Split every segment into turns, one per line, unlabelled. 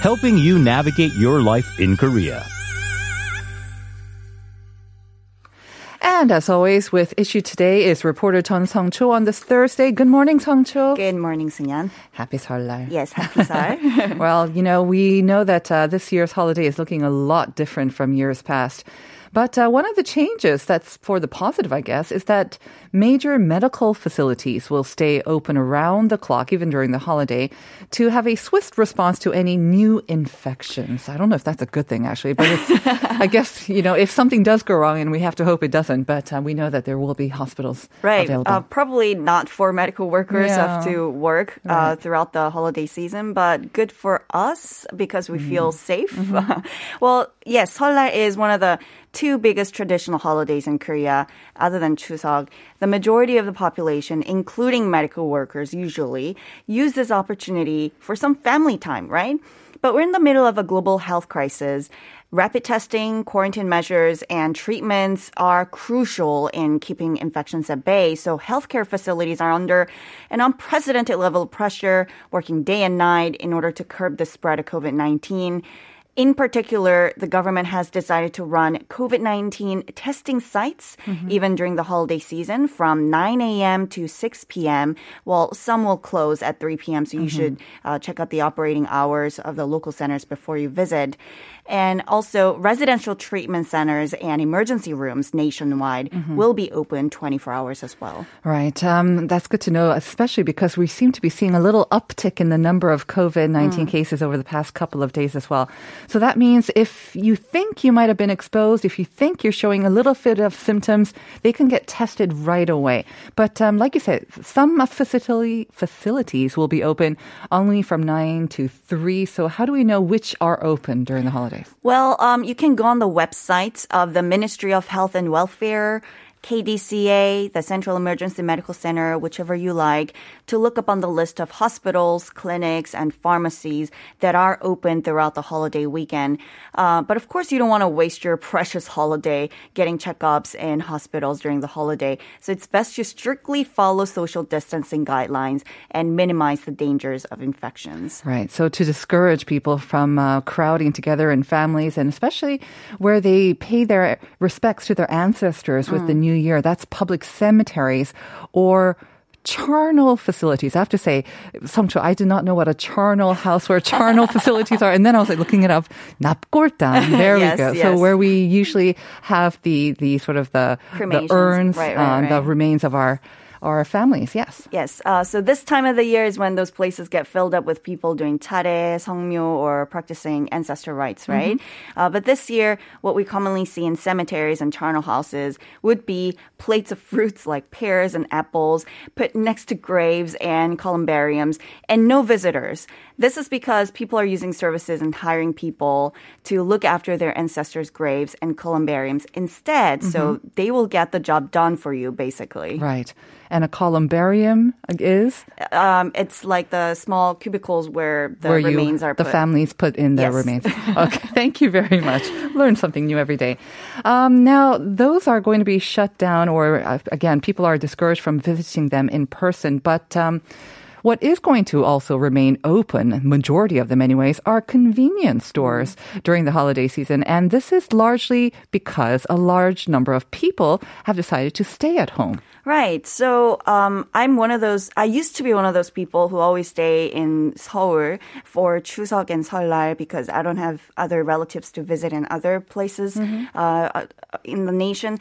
helping you navigate your life in Korea.
And as always, with issue today is reporter Chun Song Cho on this Thursday. Good morning, Song Cho.
Good morning, Sunyan.
Happy Seollal.
Yes, happy Sar.
well, you know, we know that uh, this year's holiday is looking a lot different from years past. But uh, one of the changes that's for the positive, I guess, is that major medical facilities will stay open around the clock, even during the holiday, to have a swift response to any new infections. I don't know if that's a good thing, actually, but it's, I guess, you know, if something does go wrong, and we have to hope it doesn't, but uh, we know that there will be hospitals
right.
available.
Uh, probably not for medical workers
Yeah.
have to work uh, throughout the holiday season, but good for us because we
Mm-hmm.
feel safe. well, yes, Seollal is one of the two biggest traditional holidays in Korea, other than Chuseok. The majority of the population, including medical workers, usually use this opportunity for some family time, right? But we're in the middle of a global health crisis. Rapid testing, quarantine measures, and treatments are crucial in keeping infections at bay. So healthcare facilities are under an unprecedented level of pressure, working day and night in order to curb the spread of COVID-19. In particular, the government has decided to run COVID 19 testing sites even during the holiday season from 9 a.m. to 6 p.m., while some will close at 3 p.m. So you should uh, check out the operating hours of the local centers before you visit. And also, residential treatment centers and emergency rooms nationwide will be open 24 hours as well.
Right. Um, that's good to know, especially because we seem to be seeing a little uptick in the number of COVID 19 cases over the past couple of days as well. So that means if you think you might have been exposed, if you think you're showing a little bit of symptoms, they can get tested right away. But um, like you said, some facility, facilities will be open only from 9 to 3. So how do we know which are open during the holidays?
Well, um, you can go on the website of the Ministry of Health and Welfare, KDCA, the Central Emergency Medical Center, whichever you like, to look up on the list of hospitals, clinics, and pharmacies that are open throughout the holiday weekend. Uh, but of course, you don't want to waste your precious holiday getting checkups in hospitals during the holiday. So it's best to strictly follow social distancing guidelines and minimize the dangers of infections.
Right. So to discourage people from uh, crowding together in families, and especially where they pay their respects to their ancestors with the new year, that's public cemeteries or charnel facilities. I have to say, Songcho, I did not know what a charnel house or charnel facilities are. And then I was like looking it up. Napgortan. There
Yes,
we go. So where we usually have the, the sort of the, the urns,
Right, right,
uh, the remains of our, our families. Yes.
Yes. Uh, so this time of the year is when those places get filled up with people doing tare, 성묘, or practicing ancestor rites, right? Uh, but this year, what we commonly see in cemeteries and charnel houses would be plates of fruits like pears and apples put next to graves and columbariums, and no visitors. This is because people are using services and hiring people to look after their ancestors' graves and columbariums instead. So they will get the job done for you, basically.
Right. And a columbarium is?
Um, it's like the small cubicles where the
where
remains
you,
are
the
put.
families put in their
Yes.
remains. Okay, thank you very much. Learn something new every day. Um, now, those are going to be shut down, or uh, again, people are discouraged from visiting them in person. But um, what is going to also remain open, majority of them anyways, are convenience stores during the holiday season. And this is largely because a large number of people have decided to stay at home.
Right. So um, I'm one of those. I used to be one of those people who always stay in Seoul for Chuseok and Seollal because I don't have other relatives to visit in other places uh, in the nation,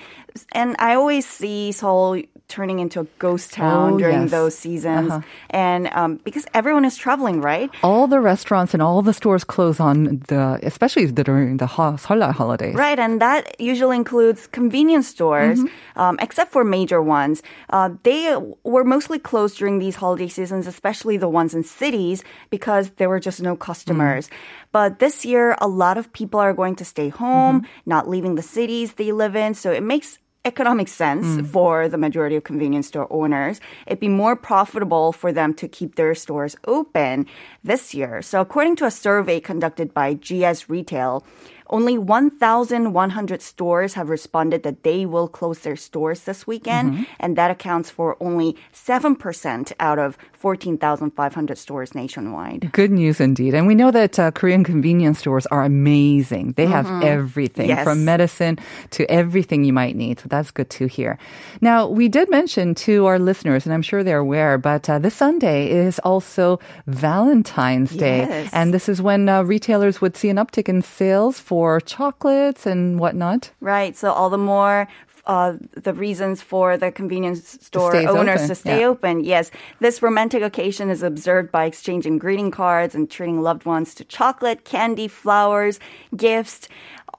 and I always see Seoul turning into a ghost town
Oh,
during
yes.
those seasons, and um, because everyone is traveling, right?
All the restaurants and all the stores close on the, especially during the ho- Seollal holidays.
Right, and that usually includes convenience stores, um, except for major ones. Ones, uh, they were mostly closed during these holiday seasons, especially the ones in cities, because there were just no customers. Mm. But this year, a lot of people are going to stay home, mm-hmm. not leaving the cities they live in. So it makes economic sense mm. for the majority of convenience store owners. It'd be more profitable for them to keep their stores open this year. So according to a survey conducted by GS Retail, only 1,100 stores have responded that they will close their stores this weekend, mm-hmm. and that accounts for only 7% out of 14,500 stores nationwide.
Good news indeed. And we know that uh, Korean convenience stores are amazing. They have mm-hmm. everything yes. from medicine to everything you might need. So that's good to hear. Now, we did mention to our listeners, and I'm sure they're aware, but uh, this Sunday is also Valentine's Day. Yes. And this is when uh, retailers would see an uptick in sales for chocolates and whatnot.
Right. So all the more uh, the reasons for the convenience store owners open. to stay yeah. open. Yes, this romantic occasion is observed by exchanging greeting cards and treating loved ones to chocolate, candy, flowers, gifts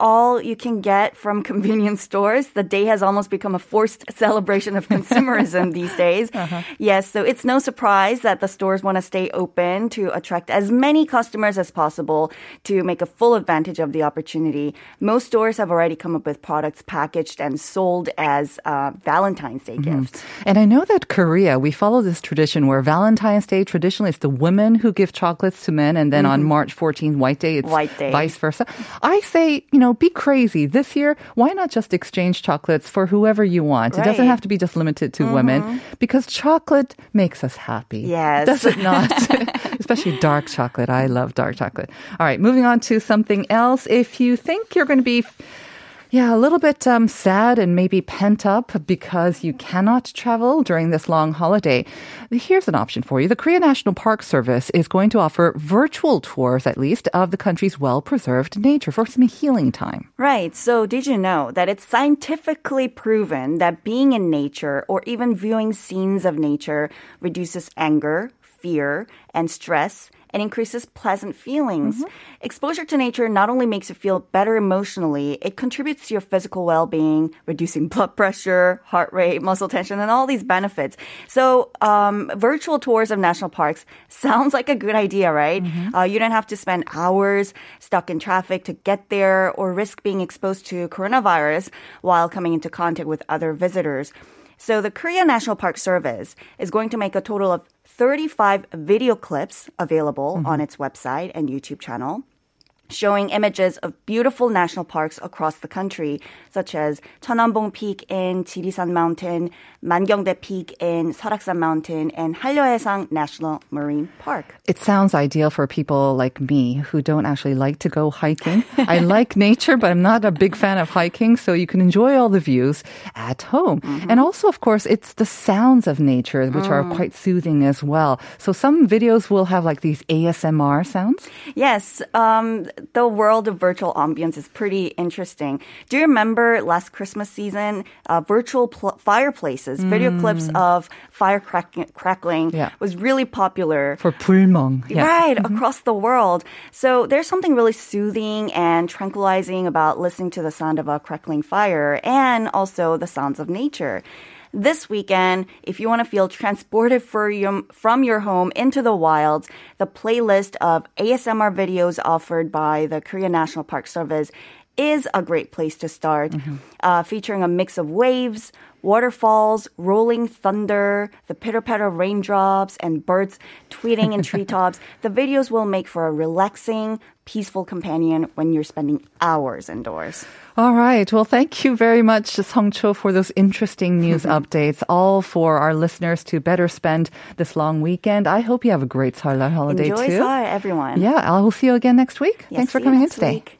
all you can get from convenience stores. The day has almost become a forced celebration of consumerism these days. Uh-huh. Yes, so it's no surprise that the stores want to stay open to attract as many customers as possible to make a full advantage of the opportunity. Most stores have already come up with products packaged and sold as uh, Valentine's Day mm-hmm. gifts.
And I know that Korea, we follow this tradition where Valentine's Day traditionally it's the women who give chocolates to men, and then mm-hmm. on March 14th, White Day, it's White Day. vice versa. I say, you know, know, be crazy. This year, why not just exchange chocolates for whoever you want? Right. It doesn't have to be just limited to mm-hmm. women because chocolate makes us happy.
Yes.
Does it not? Especially dark chocolate. I love dark chocolate. All right, moving on to something else. If you think you're going to be yeah, a little bit um, sad and maybe pent up because you cannot travel during this long holiday. Here's an option for you. The Korea National Park Service is going to offer virtual tours, at least, of the country's well preserved nature for some healing time.
Right. So, did you know that it's scientifically proven that being in nature or even viewing scenes of nature reduces anger, fear, and stress? And increases pleasant feelings. Mm-hmm. Exposure to nature not only makes you feel better emotionally, it contributes to your physical well being, reducing blood pressure, heart rate, muscle tension, and all these benefits. So, um, virtual tours of national parks sounds like a good idea, right? Mm-hmm. Uh, you don't have to spend hours stuck in traffic to get there or risk being exposed to coronavirus while coming into contact with other visitors. So the Korea National Park Service is going to make a total of 35 video clips available mm-hmm. on its website and YouTube channel showing images of beautiful national parks across the country, such as Cheonbong Peak in Jirisan Mountain, Mangyeongdae Peak in Seoraksan Mountain, and Hallyeohaesang National Marine Park.
It sounds ideal for people like me who don't actually like to go hiking. I like nature, but I'm not a big fan of hiking, so you can enjoy all the views at home. Mm-hmm. And also, of course, it's the sounds of nature, which mm. are quite soothing as well. So some videos will have like these ASMR sounds.
Yes. Um, the world of virtual ambience is pretty interesting. Do you remember last Christmas season, uh, virtual pl- fireplaces, mm. video clips of fire crack- crackling yeah. was really popular.
For 불멍.
Yeah. Right, mm-hmm. across the world. So there's something really soothing and tranquilizing about listening to the sound of a crackling fire and also the sounds of nature this weekend, if you want to feel transported your, from your home into the wilds, the playlist of ASMR videos offered by the Korea National Park Service is a great place to start, mm-hmm. uh, featuring a mix of waves, waterfalls, rolling thunder, the pitter patter raindrops, and birds tweeting in treetops. The videos will make for a relaxing, peaceful companion when you're spending hours indoors.
All right. Well, thank you very much, Song Cho, for those interesting news updates, all for our listeners to better spend this long weekend. I hope you have a great Seollal holiday
Enjoy
too.
Enjoy everyone.
Yeah, I will see you again next week. Yes, Thanks for coming in today. Week.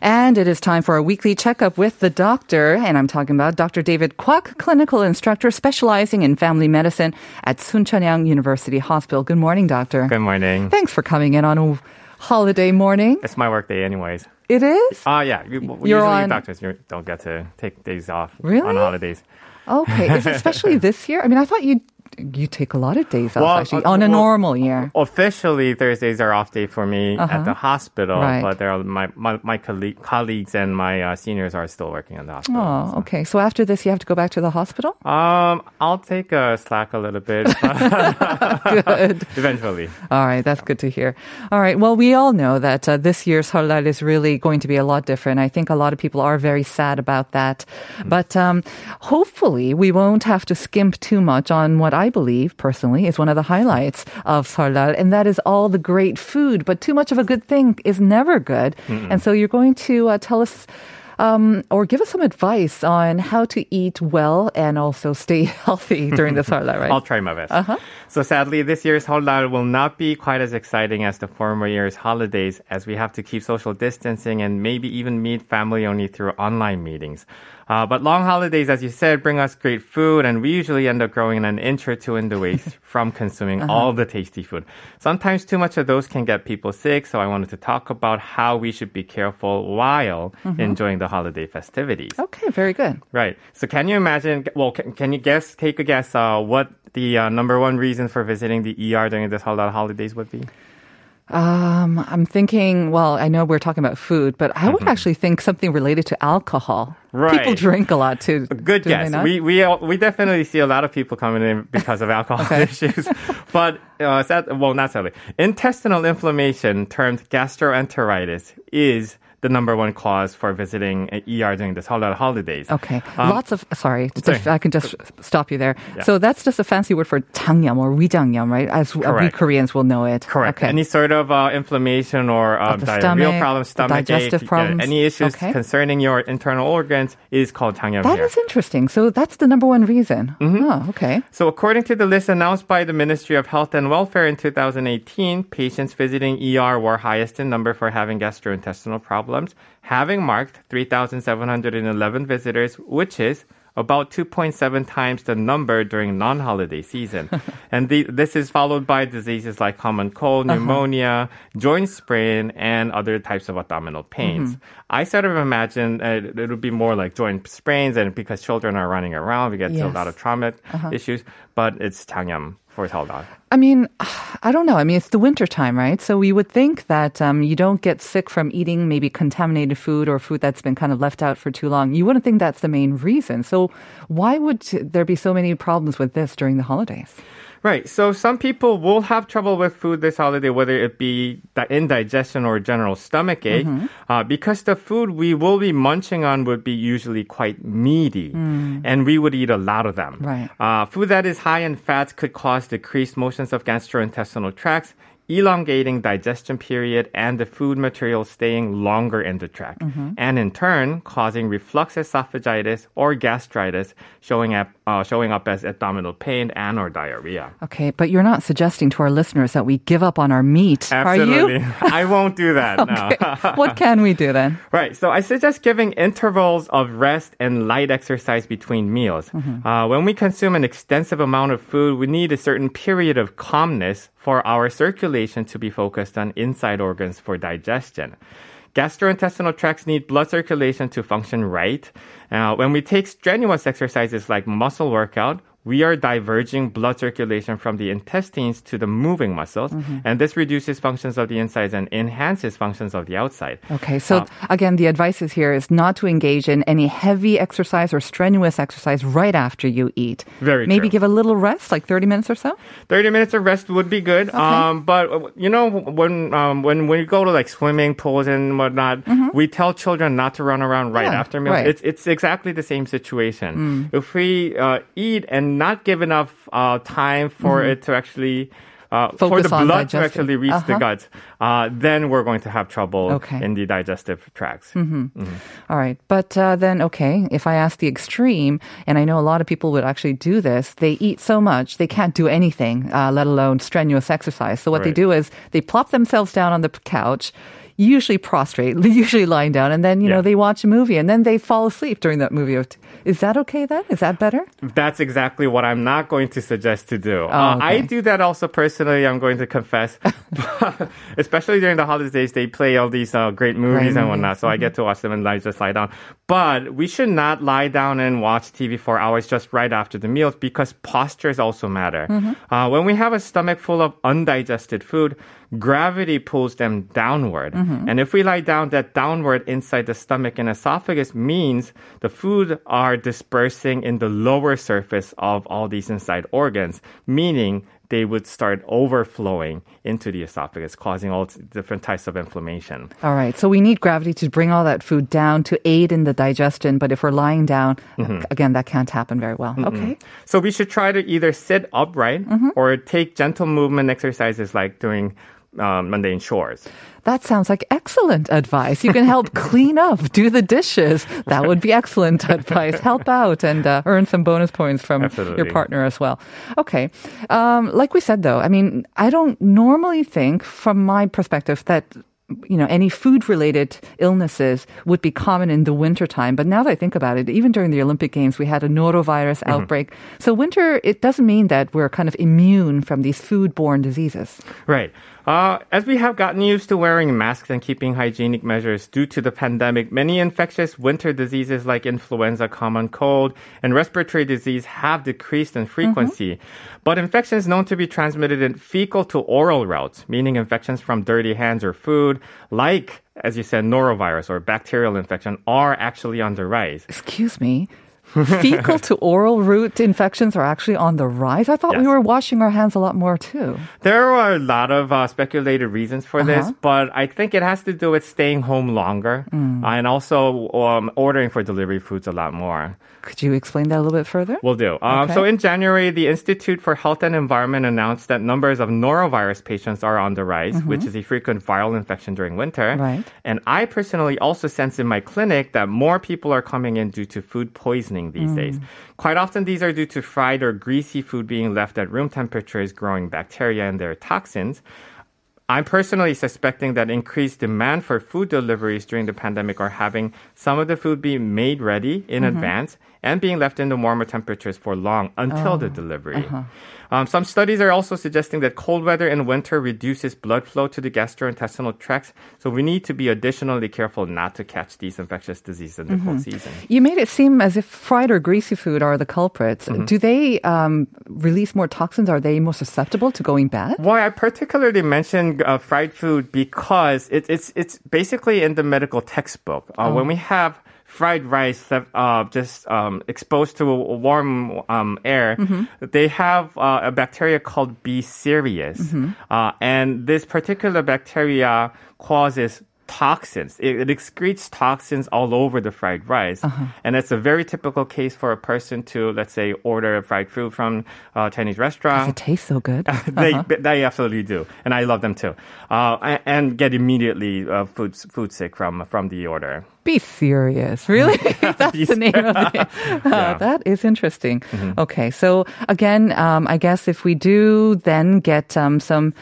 And it is time for a weekly checkup with the doctor. And I'm talking about Dr. David Kwok, clinical instructor specializing in family medicine at Soonchunhyang University Hospital. Good morning, doctor.
Good morning.
Thanks for coming in on a holiday morning.
It's my work day, anyways.
It is?
Ah, yeah. You,
You're
usually
on-
doctors you don't get to take days off
Really?
on holidays.
Okay. Is especially this year? I mean, I thought you you take a lot of days off
Well,
actually
uh,
on a
well-
normal year.
Officially, Thursdays are off day for me
Uh-huh.
at the hospital,
Right.
but there are my my, my colleague, colleagues and my uh, seniors are still working in the hospital.
Oh, okay. So after this, you have to go back to the hospital?
Um, I'll take a slack a little bit.
Good.
Eventually.
All right, that's good to hear. All right, well, we all know that uh, this year's Seollal is really going to be a lot different. I think a lot of people are very sad about that. But um, hopefully, we won't have to skimp too much on what I believe, personally, is one of the highlights of Seollal, and that is all the great food. But too much of a good thing is never good. And so you're going to uh, tell us. Um, or give us some advice on how to eat well and also stay healthy during the Seollal, right?
I'll try my best.
Uh-huh.
So sadly, this year's Seollal will not be quite as exciting as the former year's holidays, as we have to keep social distancing and maybe even meet family only through online meetings. Uh, but long holidays, as you said, bring us great food, and we usually end up growing an inch or two in the waist from consuming
Uh-huh.
all the tasty food. Sometimes too much of those can get people sick, so I wanted to talk about how we should be careful while
Mm-hmm.
enjoying the holiday festivities.
Okay, very good.
Right. So can you imagine? Well, can, can you guess? Take a guess. Uh, what the uh, number one reason for visiting the ER during this holiday holidays would be?
Um, I'm thinking, well, I know we're talking about food, but I would actually think something related to alcohol.
Mm-hmm. Right.
People drink a lot too.
Good guess. We we we definitely see a lot of people coming in because of alcohol issues, but uh, sad, well, not sadly, intestinal inflammation, termed gastroenteritis, is the number one cause for visiting a ER during this holiday holidays.
Okay.
Um,
Lots of sorry,
sorry.
if I can just stop you there.
Yeah.
So that's just a fancy word for 장염 or 위장염, right? As uh, we
Correct.
Koreans will know it.
Correct.
Okay.
Any sort of uh, inflammation or uh,
Of the
diarrheal
stomach,
problems,
the
stomach
digestive
ache,
problems.
any issues
Okay.
concerning your internal organs is called 장염
That
here.
is interesting. So that's the number one reason.
Mm-hmm.
Oh, okay.
So, according to the list announced by the Ministry of Health and Welfare in 2018, patients visiting ER were highest in number for having gastrointestinal problems, having marked 3,711 visitors, which is about 2.7 times the number during non-holiday season. and the, this is followed by diseases like common cold, uh-huh. pneumonia, joint sprain, and other types of abdominal pains. Mm-hmm. I sort of imagine it would be more like joint sprains, and because children are running around, we get to a lot of trauma uh-huh. issues, but it's Tangyam for Seollal.
I mean, I don't know. I mean, it's the winter time, right? So we would think that um, you don't get sick from eating maybe contaminated food or food that's been kind of left out for too long. You wouldn't think that's the main reason. So why would there be so many problems with this during the holidays?
Right. So some people will have trouble with food this holiday, whether it be the indigestion or general stomach ache, uh, because the food we will be munching on would be usually quite meaty, and we would eat a lot of them.
Right.
Uh, food that is high in fats could cause decreased motions of gastrointestinal tracts. Elongating digestion period and the food material staying longer in the tract, and in turn causing reflux esophagitis or gastritis, showing up uh, showing up as abdominal pain and or diarrhea.
Okay, but you're not suggesting to our listeners that we give up on our meat,
Absolutely.
are you?
I won't do that. No.
what can we do then?
right. So I suggest giving intervals of rest and light exercise between meals. Uh, when we consume an extensive amount of food, we need a certain period of calmness for our circulation to be focused on inside organs for digestion. Gastrointestinal tracts need blood circulation to function right. Uh, when we take strenuous exercises like muscle workout, we are diverging blood circulation from the intestines to the moving muscles, and this reduces functions of the insides and enhances functions of the outside.
Okay, so
Uh,
again, the advice is here is not to engage in any heavy exercise or strenuous exercise right after you eat.
Very
Maybe
true.
give a little rest, like 30 minutes or so?
30 minutes of rest would be good. Um, but uh, you know, when, um, when, when you go to like swimming pools and whatnot, we tell children not to run around right
Mm-hmm. Yeah,
after meals.
right. Mm.
It's, it's exactly the same situation. If we, uh, eat and not give enough, uh, time for it to actually, uh, for
Mm-hmm.
The blood to actually reach the
Uh-huh.
gut, uh, then we're going to have trouble
Okay. Mm-hmm.
in the digestive tracts.
All right. But uh, then, okay, if I ask the extreme, and I know a lot of people would actually do this, they eat so much they can't do anything, uh, let alone strenuous exercise. So what they do is they plop themselves down on the couch. Usually prostrate, usually lying down, and then, you know, they watch a movie and then they fall asleep during that movie. Is that okay then? Is that better?
That's exactly what I'm not going to suggest to do. uh,
Oh,
I do that also personally. I'm going to confess, especially during the holidays, they play all these uh, great movies and whatnot. So I get to watch them and I just lie down. But we should not lie down and watch TV for hours just right after the meals because postures also matter. Uh, when we have a stomach full of undigested food, gravity pulls them downward. Mm-hmm. And if we lie down, that downward inside the stomach and esophagus means the food are dispersing in the lower surface of all these inside organs, meaning they would start overflowing into the esophagus, causing all different types of inflammation.
All right. So we need gravity to bring all that food down to aid in the digestion. But if we're lying down, mm-hmm. again, that can't happen very well. Okay.
So we should try to either sit upright mm-hmm. or take gentle movement exercises like doing um, mundane chores.
That sounds like excellent advice. You can help clean up, do the dishes. That would be excellent advice. Help out and uh, earn some bonus points from your partner as well. Okay. Um, like we said, though, I mean, I don't normally think, from my perspective, that you know any food related illnesses would be common in the wintertime. But now that i think about it even during the olympic games we had a norovirus outbreak. So winter it doesn't mean that we're kind of immune from these food borne diseases.
Right. Uh, as we have gotten used to wearing masks and keeping hygienic measures due to the pandemic, many infectious winter diseases like influenza, common cold, and respiratory disease have decreased in frequency. But infections known to be transmitted in fecal to oral routes, meaning infections from dirty hands or food, like, as you said, norovirus or bacterial infection, are actually on the rise.
excuse me fecal to oral route infections are actually on the rise. I thought we were washing our hands a lot more too.
There are a lot of uh, speculated reasons for this,
Uh-huh.
but I think it has to do with staying home longer
Mm.
uh, and also um, ordering for delivery foods a lot more.
Could you explain that a little bit further?
We'll do. Um,
Okay.
So in January, the Institute for Health and Environment announced that numbers of norovirus patients are on the rise, which is a frequent viral infection during winter.
Mm-hmm. Right.
And I personally also sense in my clinic that more people are coming in due to food poisoning these
Mm.
days. Quite often, these are due to fried or greasy food being left at room temperatures, growing bacteria and their toxins. I'm personally suspecting that increased demand for food deliveries during the pandemic are having some of the food being made ready in advance and being left in the warmer temperatures for long until the delivery. Um, some studies are also suggesting that cold weather in winter reduces blood flow to the gastrointestinal tracts, so we need to be additionally careful not to catch these infectious diseases in the cold season.
You made it seem as if fried or greasy food are the culprits.
Mm-hmm.
Do they um, release more toxins? Are they more susceptible to going bad?
Why I particularly mentioned uh, fried food because it, it's it's basically in the medical textbook. Uh, When we have fried rice that uh, just um, exposed to warm um, air, they have uh, a bacteria called B. cereus, uh, and this particular bacteria causes toxins. It, it excretes toxins all over the fried rice, and that's a very typical case for a person to, let's say, order fried food from a Chinese restaurant
It tastes so good.
they they absolutely do, and I love them too. Uh, and, get immediately uh, food food sick from from the order.
Be serious. Really? That's the name of it. Uh, that is interesting.
Mm-hmm.
Okay. So again, um, I guess if we do then get um, some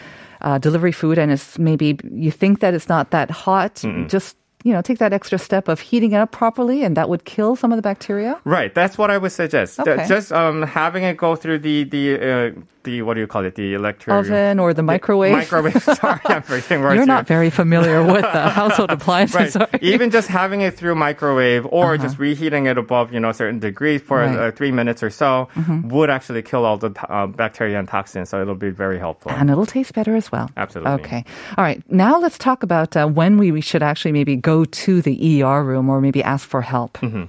uh, delivery food and it's maybe you think that it's not that hot, just, you know, take that extra step of heating it up properly and that would kill some of the bacteria.
Right, that's what I would suggest.
Okay.
Just um, having it go through the the uh, the what do you call it? The electric
Oven or the microwave.
Microwave. Sorry, I'm forgetting words.
You're
here.
not very familiar with uh, household appliances.
Right. Even just having it through microwave or just reheating it above, you know, a certain degree for
Uh-huh. Right. Mm-hmm.
uh, three minutes or so would actually kill all the uh, bacteria and toxins. So it'll be very helpful.
And it'll taste better as well.
Absolutely.
Okay. All right. Now let's talk about uh, when we, we should actually maybe go to the ER room or maybe ask for help.
Mm-hmm.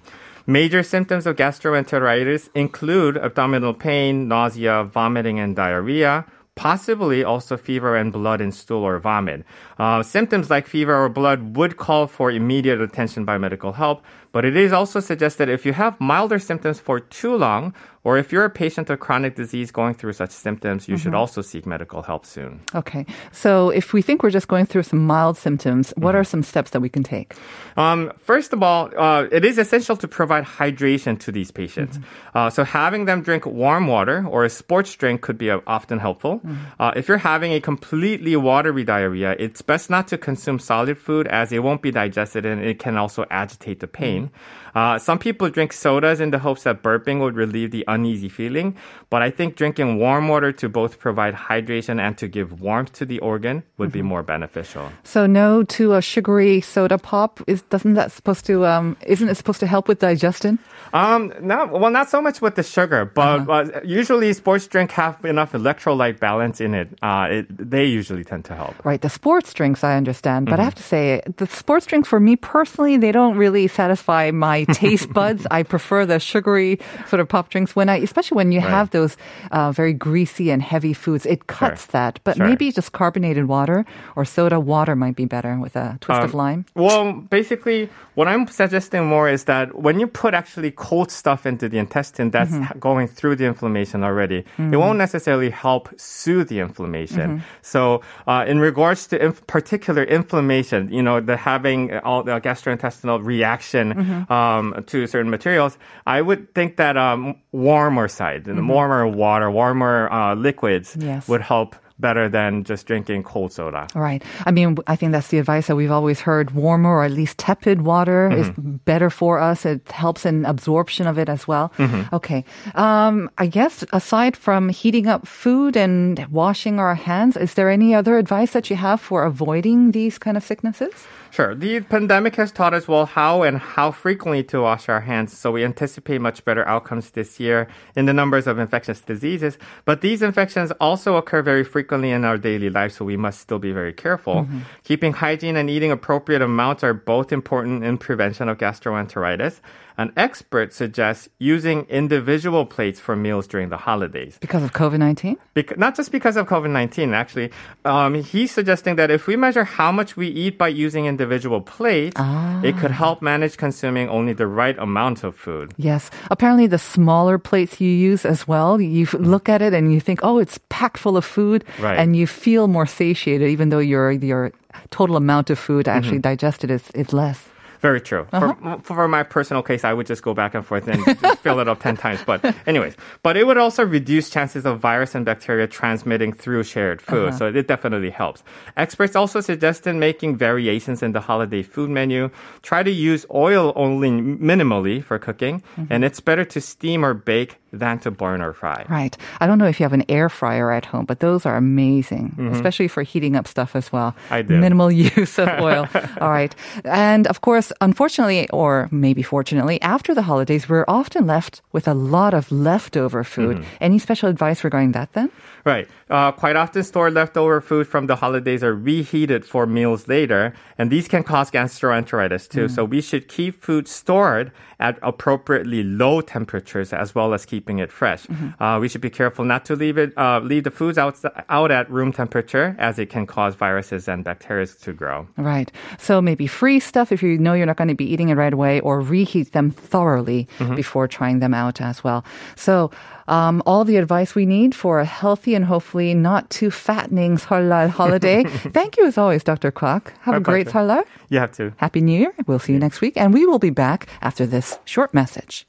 Major symptoms of gastroenteritis include abdominal pain, nausea, vomiting, and diarrhea. Possibly also fever and blood in stool or vomit. Uh, symptoms like fever or blood would call for immediate attention by medical help, but it is also suggested if you have milder symptoms for too long, or if you're a patient of chronic disease going through such symptoms, you should
Mm-hmm.
also seek medical help soon.
Okay. So if we think we're just going through some mild symptoms, what
Mm-hmm.
are some steps that we can take?
Um, first of all, uh, it is essential to provide hydration to these patients. Uh, so having them drink warm water or a sports drink could be uh, often helpful. Uh, if you're having a completely watery diarrhea, it's best not to consume solid food as it won't be digested and it can also agitate the pain. Uh, some people drink sodas in the hopes that burping would relieve the uneasy feeling, but I think drinking warm water to both provide hydration and to give warmth to the organ would be more beneficial.
So no to a sugary soda pop. Is doesn't that supposed to um isn't it supposed to help with digestion?
Um, no, well, not so much with the sugar, but uh, usually sports drink have enough electrolyte balance in it. Uh, it, they usually tend to help.
Right, the sports drinks I understand,
Mm-hmm.
but I have to say the sports drinks for me personally they don't really satisfy my taste buds. I prefer the sugary sort of pop drinks when I, especially when you
Right.
have those uh, very greasy and heavy foods. It cuts that, but
Sure.
maybe just carbonated water or soda water might be better with a twist of
Um,
lime.
Well, basically, what I'm suggesting more is that when you put actually cold stuff into the intestine that's
Mm-hmm.
going through the inflammation already, it won't necessarily help soothe the inflammation.
Mm-hmm.
So, uh, in regards to inf- particular inflammation, you know, the having all the gastrointestinal reaction
Mm-hmm.
Um, to certain materials, I would think that um, warmer side, the warmer water, warmer uh, liquids
Mm-hmm. Yes.
would help better than just drinking cold soda.
Right. I mean, I think that's the advice that we've always heard. Warmer or at least tepid water is better for us. It helps in absorption of it as well. Okay. Um, I guess aside from heating up food and washing our hands, is there any other advice that you have for avoiding these kind of sicknesses?
Sure. The pandemic has taught us well how and how frequently to wash our hands, so we anticipate much better outcomes this year in the numbers of infectious diseases. But these infections also occur very frequently in our daily life, so we must still be very careful. Mm-hmm. Keeping hygiene and eating appropriate amounts are both important in prevention of gastroenteritis. An expert suggests using individual plates for meals during the holidays.
Because of COVID 19?
Bec- not just because of COVID 19, actually. Um, he's suggesting that if we measure how much we eat by using individual plates, it could help manage consuming only the right amount of food.
Yes. Apparently, the smaller plates you use as well, you look at it and you think, oh, it's packed full of food.
Right.
And you feel more satiated, even though your, your total amount of food
Mm-hmm.
actually digested is, is less.
Very true. For, uh-huh. for my personal case, I would just go back and forth and fill it up 10 times. But, anyways, but it would also reduce chances of virus and bacteria transmitting through shared food. Uh-huh. So it definitely helps. Experts also suggested making variations in the holiday food menu. Try to use oil only minimally for cooking. Mm-hmm. And it's better to steam or bake than to burn or fry.
Right. I don't know if you have an air fryer at home, but those are amazing, mm-hmm. especially for heating up stuff as well.
Mm-hmm. I do.
Minimal use of oil. All right. And of course, unfortunately, or maybe fortunately, after the holidays, we're often left with a lot of leftover food.
Mm-hmm.
Any special advice regarding that then?
Right. Uh, quite often, stored leftover food from the holidays are reheated for meals later, and these can cause gastroenteritis too. So we should keep food stored at appropriately low temperatures as well as keeping it fresh. Uh, we should be careful not to leave it uh, leave the foods out out at room temperature, as it can cause viruses and bacteria to grow.
Right. So maybe freeze stuff if you know you're not going to be eating it right away, or reheat them thoroughly
Mm-hmm.
before trying them out as well. So, um, all the advice we need for a healthy and hopefully not too fattening Seollal holiday. Thank you as always, Dr. Kwok. Have
My
a great
pleasure. You have to.
Happy New Year. We'll see you next week, and we will be back after this short message.